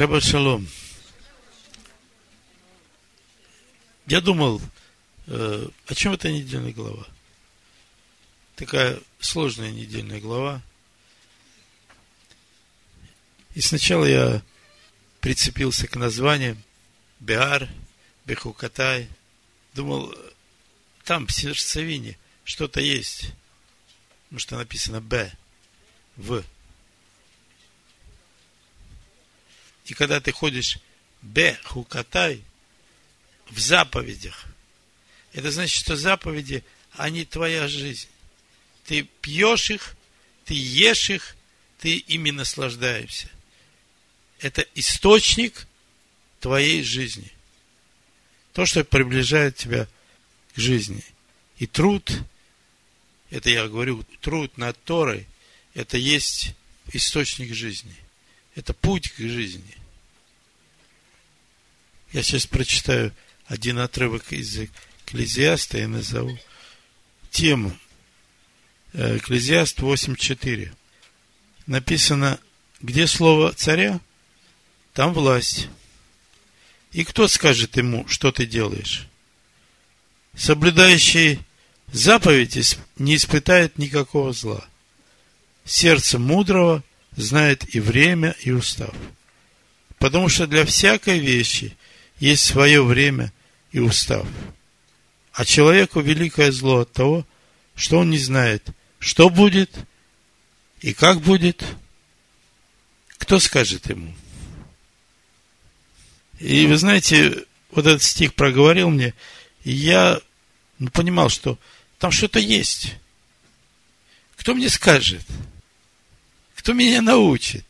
Шаббат шалом. Я думал, э, о чем эта недельная глава? Такая сложная недельная глава. И сначала я прицепился к названиям Беар, Бехукатай. Думал, там в сердцевине что-то есть. Потому что написано Б, В. И когда ты ходишь Б, Хукатай, в заповедях, это значит, что заповеди, они твоя жизнь. Ты пьешь их, ты ешь их, ты ими наслаждаешься. Это источник твоей жизни. То, что приближает тебя к жизни. И труд, это я говорю, труд над Торой, это есть источник жизни. Это путь к жизни. Я сейчас прочитаю один отрывок из Экклезиаста и назову тему. Э, Экклезиаст 8.4. Написано, где слово царя, там власть. И кто скажет ему, что ты делаешь? Соблюдающий заповеди не испытает никакого зла. Сердце мудрого знает и время, и устав. Потому что для всякой вещи есть свое время и устав. А человеку великое зло от того, что он не знает, что будет и как будет. Кто скажет ему? И вы знаете, вот этот стих проговорил мне, и я ну, понимал, что там что-то есть. Кто мне скажет? Кто меня научит?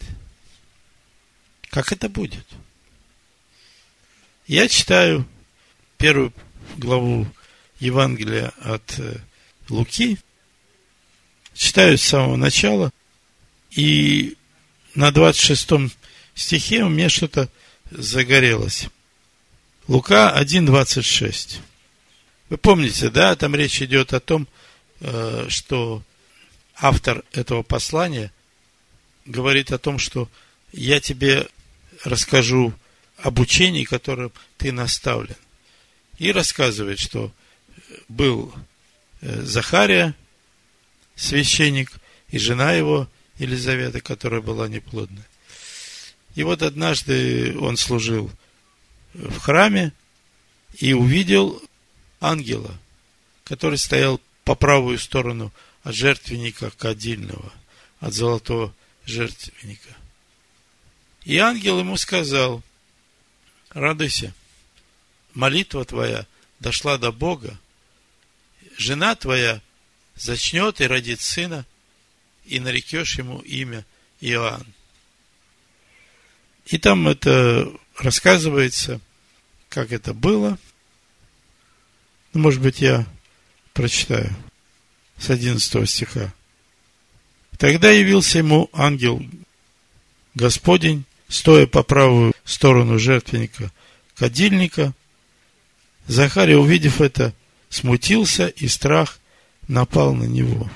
Как это будет? Я читаю первую главу Евангелия от э, Луки, читаю с самого начала, и на 26 стихе у меня что-то загорелось. Лука 1.26. Вы помните, да, там речь идет о том, э, что автор этого послания говорит о том, что я тебе расскажу обучении, которым ты наставлен. И рассказывает, что был э, Захария, священник, и жена его, Елизавета, которая была неплодна. И вот однажды он служил в храме и увидел ангела, который стоял по правую сторону от жертвенника кадильного, от золотого жертвенника. И ангел ему сказал, радуйся, молитва твоя дошла до Бога, жена твоя зачнет и родит сына, и нарекешь ему имя Иоанн. И там это рассказывается, как это было. Ну, может быть, я прочитаю с 11 стиха. Тогда явился ему ангел Господень, стоя по правую сторону жертвенника кадильника, Захария, увидев это, смутился, и страх напал на него.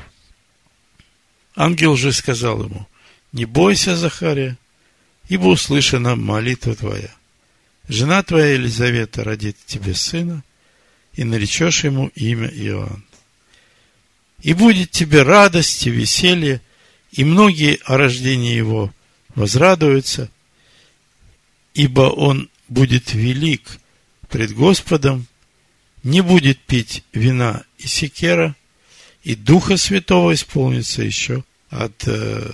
Ангел же сказал ему, не бойся, Захария, ибо услышана молитва твоя. Жена твоя Елизавета родит тебе сына, и наречешь ему имя Иоанн. И будет тебе радость и веселье, и многие о рождении его возрадуются, ибо он будет велик пред Господом, не будет пить вина и секера, и Духа Святого исполнится еще от э,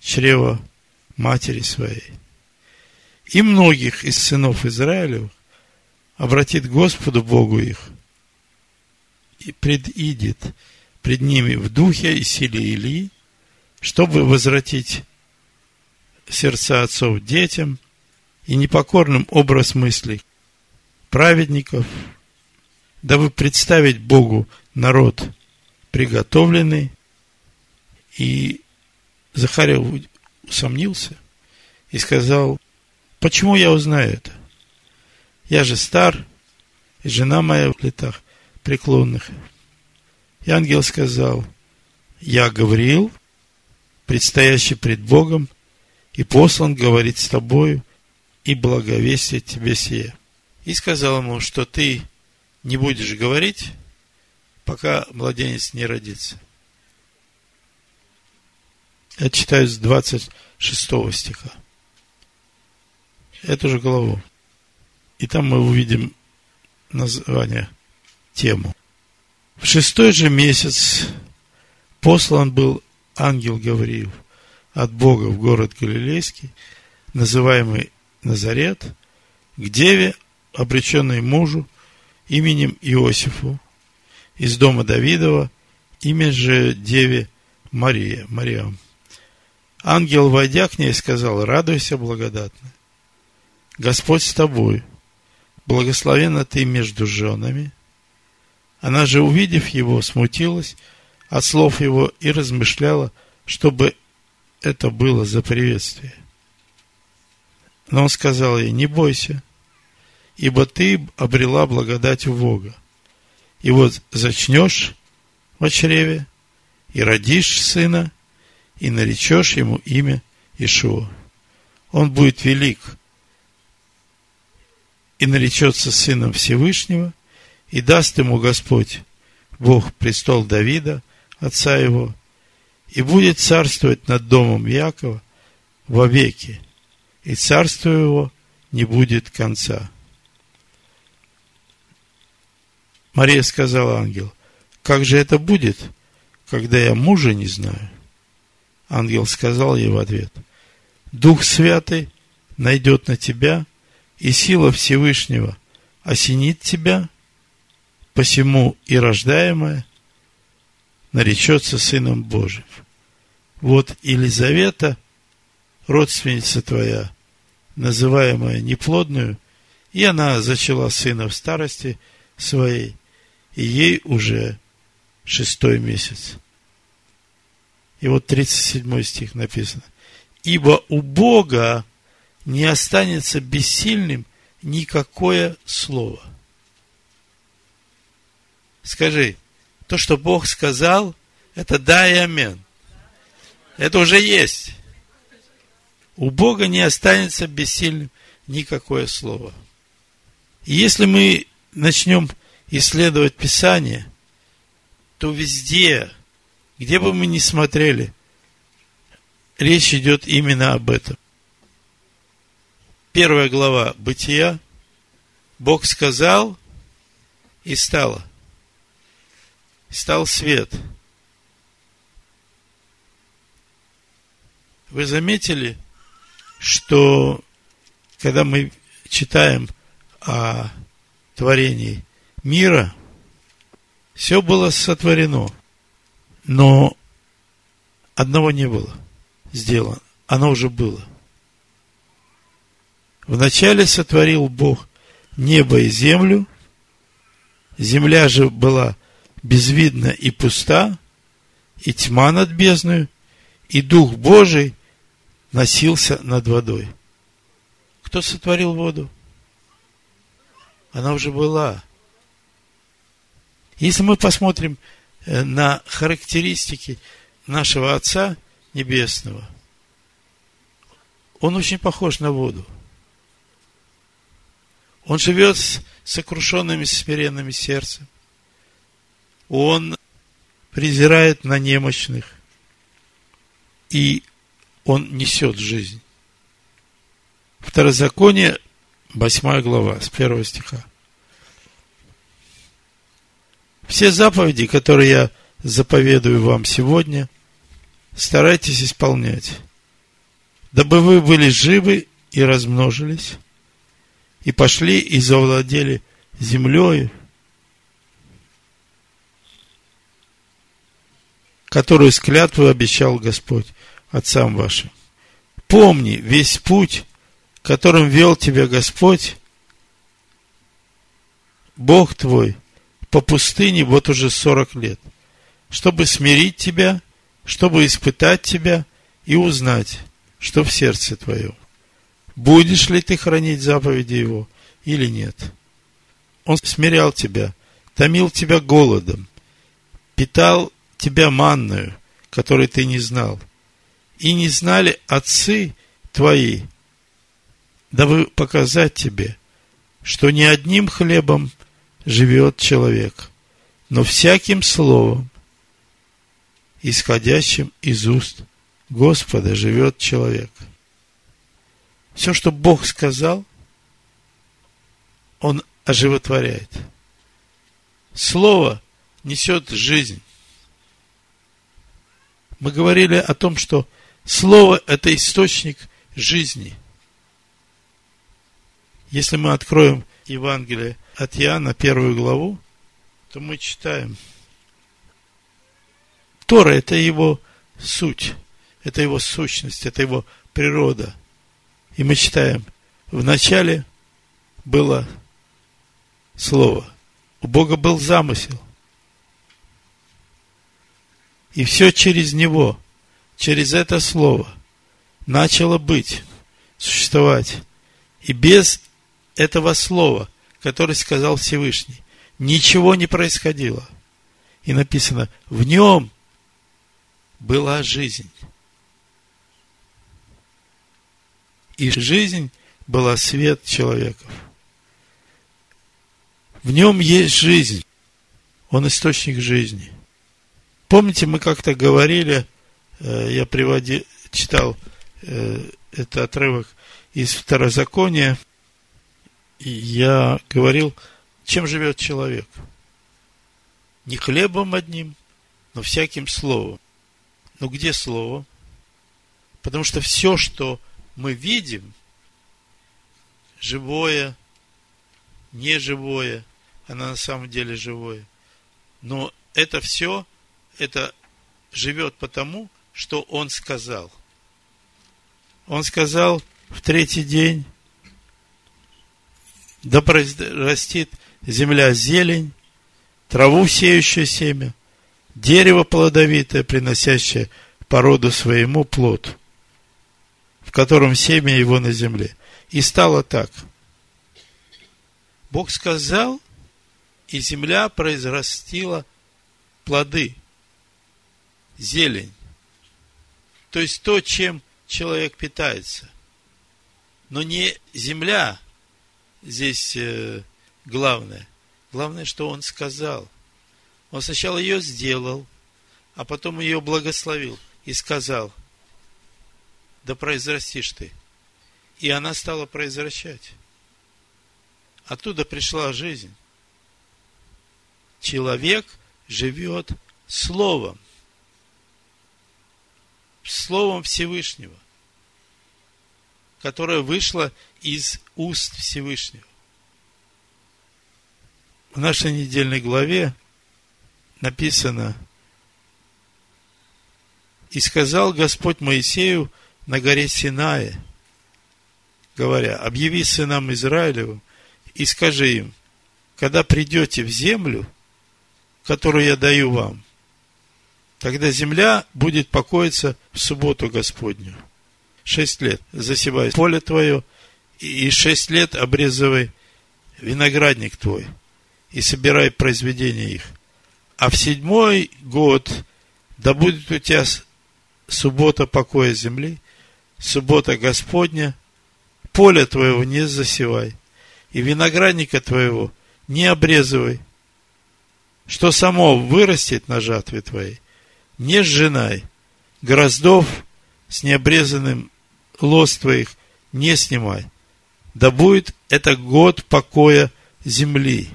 чрева матери своей. И многих из сынов Израилев обратит Господу Богу их, и предидет пред ними в духе и силе Илии, чтобы возвратить сердца отцов детям и непокорным образ мыслей праведников, дабы представить Богу народ приготовленный. И Захария усомнился и сказал, почему я узнаю это? Я же стар, и жена моя в летах преклонных. И ангел сказал, я Гавриил, предстоящий пред Богом, и послан говорить с тобою, и благовестить тебе сие. И сказал ему, что ты не будешь говорить, пока младенец не родится. Я читаю с 26 стиха. Эту же главу. И там мы увидим название, тему. В шестой же месяц послан был ангел Гавриил от Бога в город Галилейский, называемый Назарет, к деве, обреченной мужу, именем Иосифу, из дома Давидова, имя же деве Мария, Мариам. Ангел, войдя к ней, сказал, радуйся, благодатная. Господь с тобой, благословена ты между женами. Она же, увидев его, смутилась от слов его и размышляла, чтобы это было за приветствие. Но он сказал ей, не бойся, ибо ты обрела благодать у Бога. И вот зачнешь в чреве, и родишь сына, и наречешь ему имя Ишуа. Он будет велик, и наречется сыном Всевышнего, и даст ему Господь, Бог, престол Давида, отца его, и будет царствовать над домом Якова вовеки, и царство его не будет конца. Мария сказала ангел, как же это будет, когда я мужа не знаю? Ангел сказал ей в ответ, Дух Святый найдет на тебя, и сила Всевышнего осенит тебя, посему и рождаемое наречется Сыном Божьим. Вот Елизавета, родственница твоя, называемая неплодную, и она зачала сына в старости своей, и ей уже шестой месяц. И вот 37 стих написано. Ибо у Бога не останется бессильным никакое слово. Скажи, то, что Бог сказал, это да и амен. Это уже есть. У Бога не останется бессильным никакое слово. И если мы начнем исследовать Писание, то везде, где бы мы ни смотрели, речь идет именно об этом. Первая глава Бытия. Бог сказал, и стало. Стал свет. Вы заметили, что когда мы читаем о творении мира, все было сотворено, но одного не было сделано, оно уже было. Вначале сотворил Бог небо и землю, земля же была безвидна и пуста, и тьма над бездною, и Дух Божий носился над водой. Кто сотворил воду? Она уже была. Если мы посмотрим э, на характеристики нашего Отца Небесного, он очень похож на воду. Он живет с сокрушенными, смиренными сердцем. Он презирает на немощных. И он несет жизнь. Второзаконие, 8 глава, с первого стиха. Все заповеди, которые я заповедую вам сегодня, старайтесь исполнять, дабы вы были живы и размножились, и пошли и завладели землей, которую с клятвой обещал Господь отцам вашим. Помни весь путь, которым вел тебя Господь, Бог твой, по пустыне вот уже сорок лет, чтобы смирить тебя, чтобы испытать тебя и узнать, что в сердце твоем. Будешь ли ты хранить заповеди Его или нет? Он смирял тебя, томил тебя голодом, питал тебя манною, которой ты не знал – и не знали отцы твои дабы показать тебе, что не одним хлебом живет человек, но всяким словом, исходящим из уст Господа, живет человек. Все, что Бог сказал, Он оживотворяет. Слово несет жизнь. Мы говорили о том, что Слово – это источник жизни. Если мы откроем Евангелие от Иоанна, первую главу, то мы читаем. Тора – это его суть, это его сущность, это его природа. И мы читаем, в начале было Слово. У Бога был замысел. И все через Него, через это Слово начало быть, существовать. И без этого Слова, которое сказал Всевышний, ничего не происходило. И написано, в нем была жизнь. И жизнь была свет человеков. В нем есть жизнь. Он источник жизни. Помните, мы как-то говорили, я приводил, читал э, этот отрывок из Второзакония, и я говорил, чем живет человек? Не хлебом одним, но всяким словом. Но где слово? Потому что все, что мы видим, живое, неживое, оно на самом деле живое. Но это все, это живет потому, что он сказал. Он сказал в третий день, да растит земля зелень, траву сеющее семя, дерево плодовитое, приносящее породу своему плод, в котором семя его на земле. И стало так. Бог сказал, и земля произрастила плоды, зелень. То есть то, чем человек питается. Но не земля здесь э, главное. Главное, что он сказал. Он сначала ее сделал, а потом ее благословил и сказал, да произрастишь ты. И она стала произвращать. Оттуда пришла жизнь. Человек живет Словом. Словом Всевышнего, которое вышло из уст Всевышнего. В нашей недельной главе написано, «И сказал Господь Моисею на горе Синае, говоря, объяви сынам Израилевым и скажи им, когда придете в землю, которую я даю вам, тогда земля будет покоиться в субботу Господню. Шесть лет засевай поле твое, и шесть лет обрезывай виноградник твой, и собирай произведения их. А в седьмой год да будет у тебя суббота покоя земли, суббота Господня, поле твоего не засевай, и виноградника твоего не обрезывай, что само вырастет на жатве твоей, не сжинай, гроздов с необрезанным лоз твоих не снимай, да будет это год покоя земли.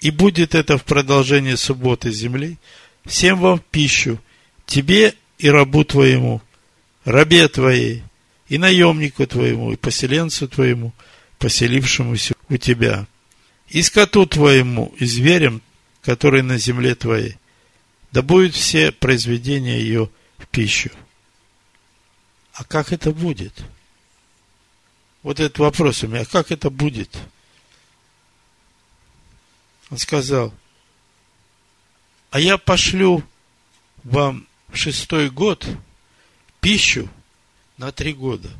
И будет это в продолжение субботы земли, всем вам пищу, тебе и рабу твоему, рабе твоей, и наемнику твоему, и поселенцу твоему, поселившемуся у тебя, и скоту твоему, и зверям, которые на земле твоей, да будут все произведения ее в пищу. А как это будет? Вот этот вопрос у меня, как это будет? Он сказал, а я пошлю вам в шестой год пищу на три года.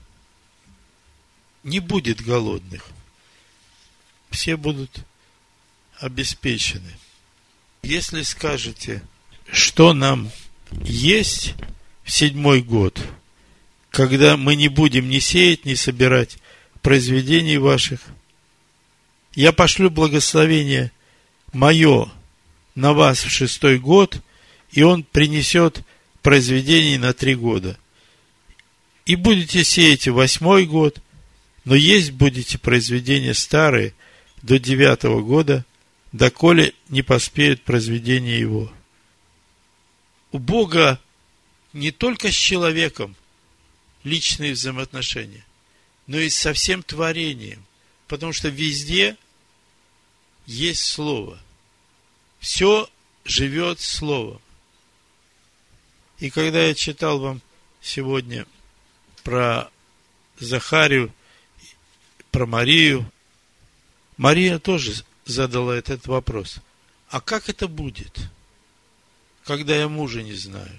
Не будет голодных. Все будут обеспечены. Если скажете, что нам есть в седьмой год, когда мы не будем ни сеять, ни собирать произведений ваших. Я пошлю благословение мое на вас в шестой год, и он принесет произведений на три года. И будете сеять в восьмой год, но есть будете произведения старые до девятого года, доколе не поспеют произведения его. У Бога не только с человеком личные взаимоотношения, но и со всем творением, потому что везде есть Слово. Все живет Словом. И когда я читал вам сегодня про Захарию, про Марию, Мария тоже задала этот вопрос. А как это будет, когда я мужа не знаю?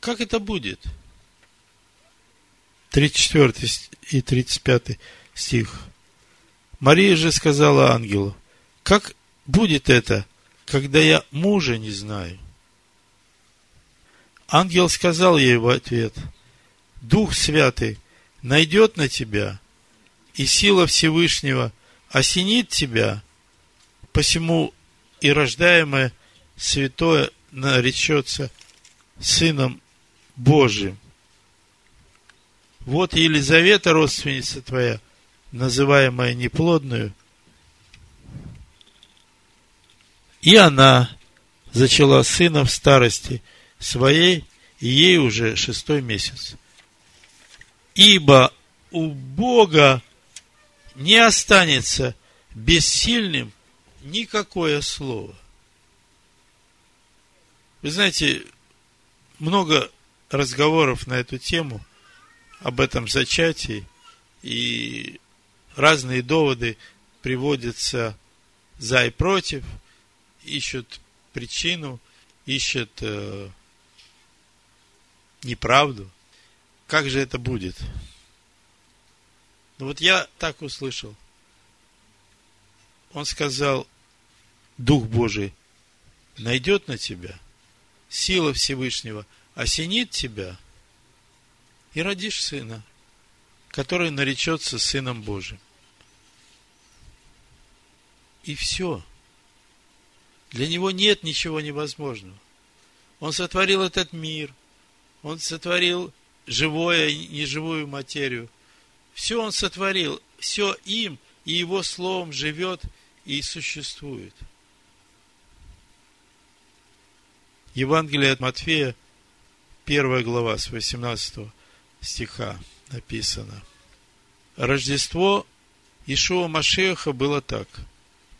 Как это будет? 34 и 35 стих. Мария же сказала ангелу, как будет это, когда я мужа не знаю? Ангел сказал ей в ответ, Дух Святый найдет на тебя, и сила Всевышнего осенит тебя, посему и рождаемое святое наречется Сыном Божиим. Вот Елизавета, родственница твоя, называемая неплодную, и она зачала сына в старости своей, и ей уже шестой месяц. Ибо у Бога не останется бессильным никакое слово. Вы знаете, много разговоров на эту тему – об этом зачатии, и разные доводы приводятся за и против, ищут причину, ищут э, неправду. Как же это будет? Ну вот я так услышал. Он сказал, Дух Божий найдет на тебя, сила Всевышнего осенит тебя – и родишь сына, который наречется Сыном Божиим. И все. Для него нет ничего невозможного. Он сотворил этот мир. Он сотворил живое и неживую материю. Все он сотворил. Все им и его словом живет и существует. Евангелие от Матфея, первая глава, с 18 стиха написано. Рождество Ишуа Машеха было так.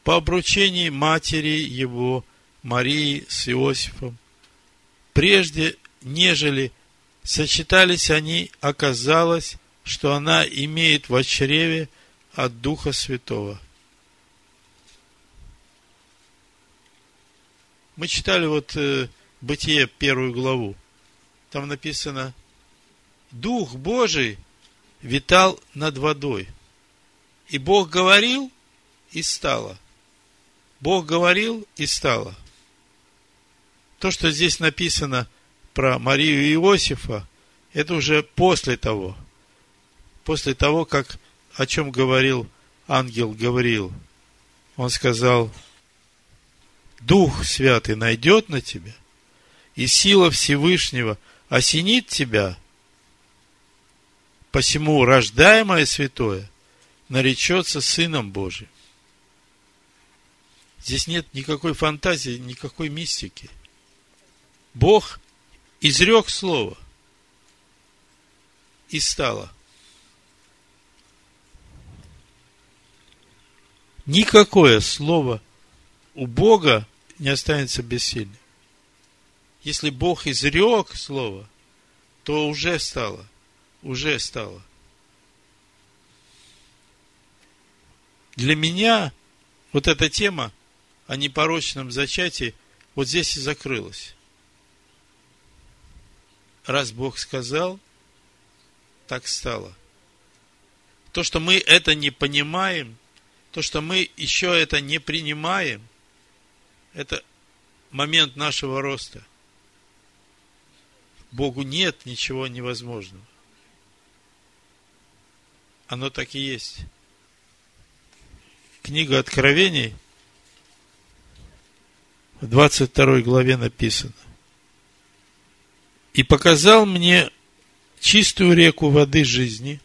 По обручении матери его, Марии с Иосифом, прежде нежели сочетались они, оказалось, что она имеет в чреве от Духа Святого. Мы читали вот э, Бытие первую главу. Там написано – Дух Божий витал над водой. И Бог говорил, и стало. Бог говорил, и стало. То, что здесь написано про Марию и Иосифа, это уже после того. После того, как о чем говорил ангел говорил. Он сказал, Дух Святый найдет на тебя, и сила Всевышнего осенит тебя – Посему рождаемое святое наречется Сыном Божиим. Здесь нет никакой фантазии, никакой мистики. Бог изрек слово и стало. Никакое слово у Бога не останется бессильным. Если Бог изрек слово, то уже стало – уже стало. Для меня вот эта тема о непорочном зачатии вот здесь и закрылась. Раз Бог сказал, так стало. То, что мы это не понимаем, то, что мы еще это не принимаем, это момент нашего роста. Богу нет ничего невозможного. оно так и есть. Книга Откровений, в 22 главе написано. «И показал мне чистую реку воды жизни,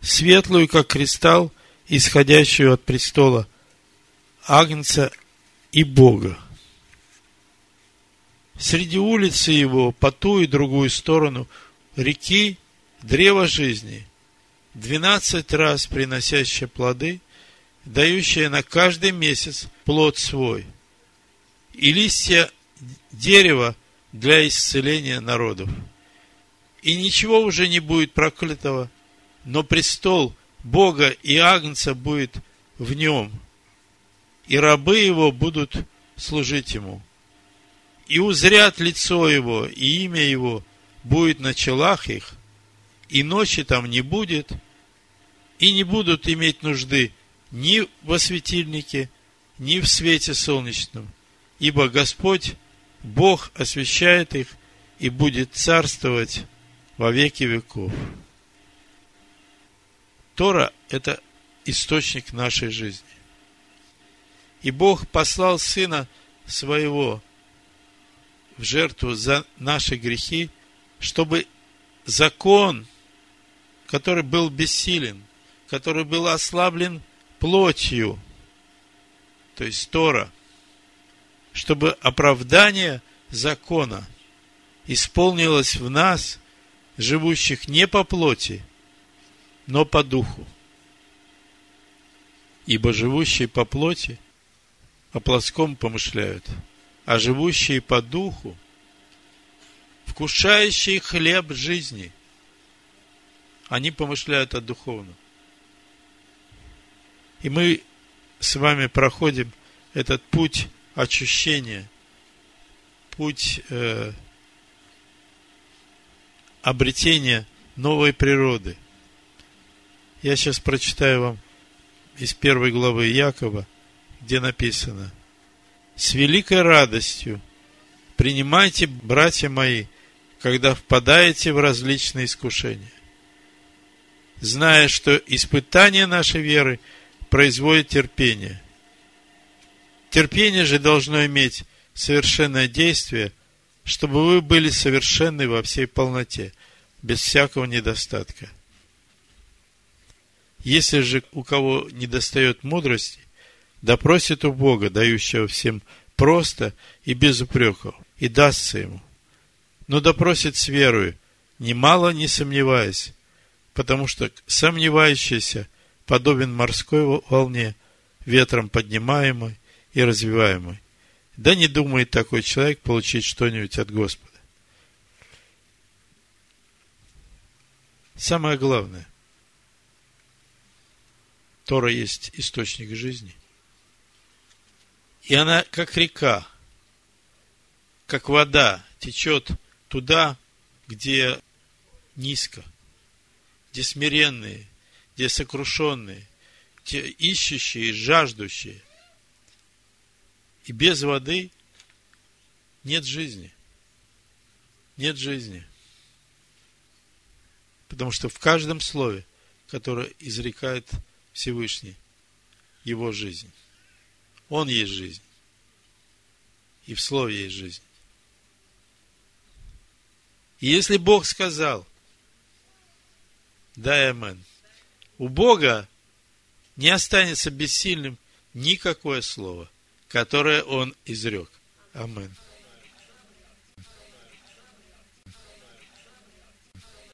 светлую, как кристалл, исходящую от престола Агнца и Бога. Среди улицы его, по ту и другую сторону реки, древо жизни, двенадцать раз приносящее плоды, дающее на каждый месяц плод свой, и листья дерева для исцеления народов. И ничего уже не будет проклятого, но престол Бога и Агнца будет в нем, и рабы его будут служить ему. И узрят лицо его, и имя его будет на челах их, и ночи там не будет, и не будут иметь нужды ни во светильнике, ни в свете солнечном, ибо Господь, Бог освящает их и будет царствовать во веки веков. Тора – это источник нашей жизни. И Бог послал Сына Своего в жертву за наши грехи, чтобы закон, который был бессилен, который был ослаблен плотью, то есть Тора, чтобы оправдание закона исполнилось в нас, живущих не по плоти, но по духу. Ибо живущие по плоти о плоском помышляют, а живущие по духу, вкушающие хлеб жизни, они помышляют о духовном. И мы с вами проходим этот путь очищения, путь э, обретения новой природы. Я сейчас прочитаю вам из первой главы Якова, где написано «С великой радостью. Принимайте, братья мои, когда впадаете в различные искушения, зная, что испытание нашей веры производит терпение. Терпение же должно иметь совершенное действие, чтобы вы были совершенны во всей полноте, без всякого недостатка – если же у кого не достает мудрости, да просит у Бога, дающего всем просто и без упреков, и дастся ему. Но да просит с верою, немало не сомневаясь, потому что сомневающийся подобен морской волне, ветром поднимаемой и развиваемой. Да не думает такой человек получить что-нибудь от Господа. Самое главное, Тора есть источник жизни. И она как река, как вода течет туда, где низко, где смиренные, где сокрушенные, те ищущие, жаждущие. И без воды нет жизни. Нет жизни. Потому что в каждом слове, которое изрекает Всевышний, его жизнь. Он есть жизнь. И в Слове есть жизнь. И если Бог сказал, да, амен, у Бога не останется бессильным никакое слово, которое Он изрек. Амин.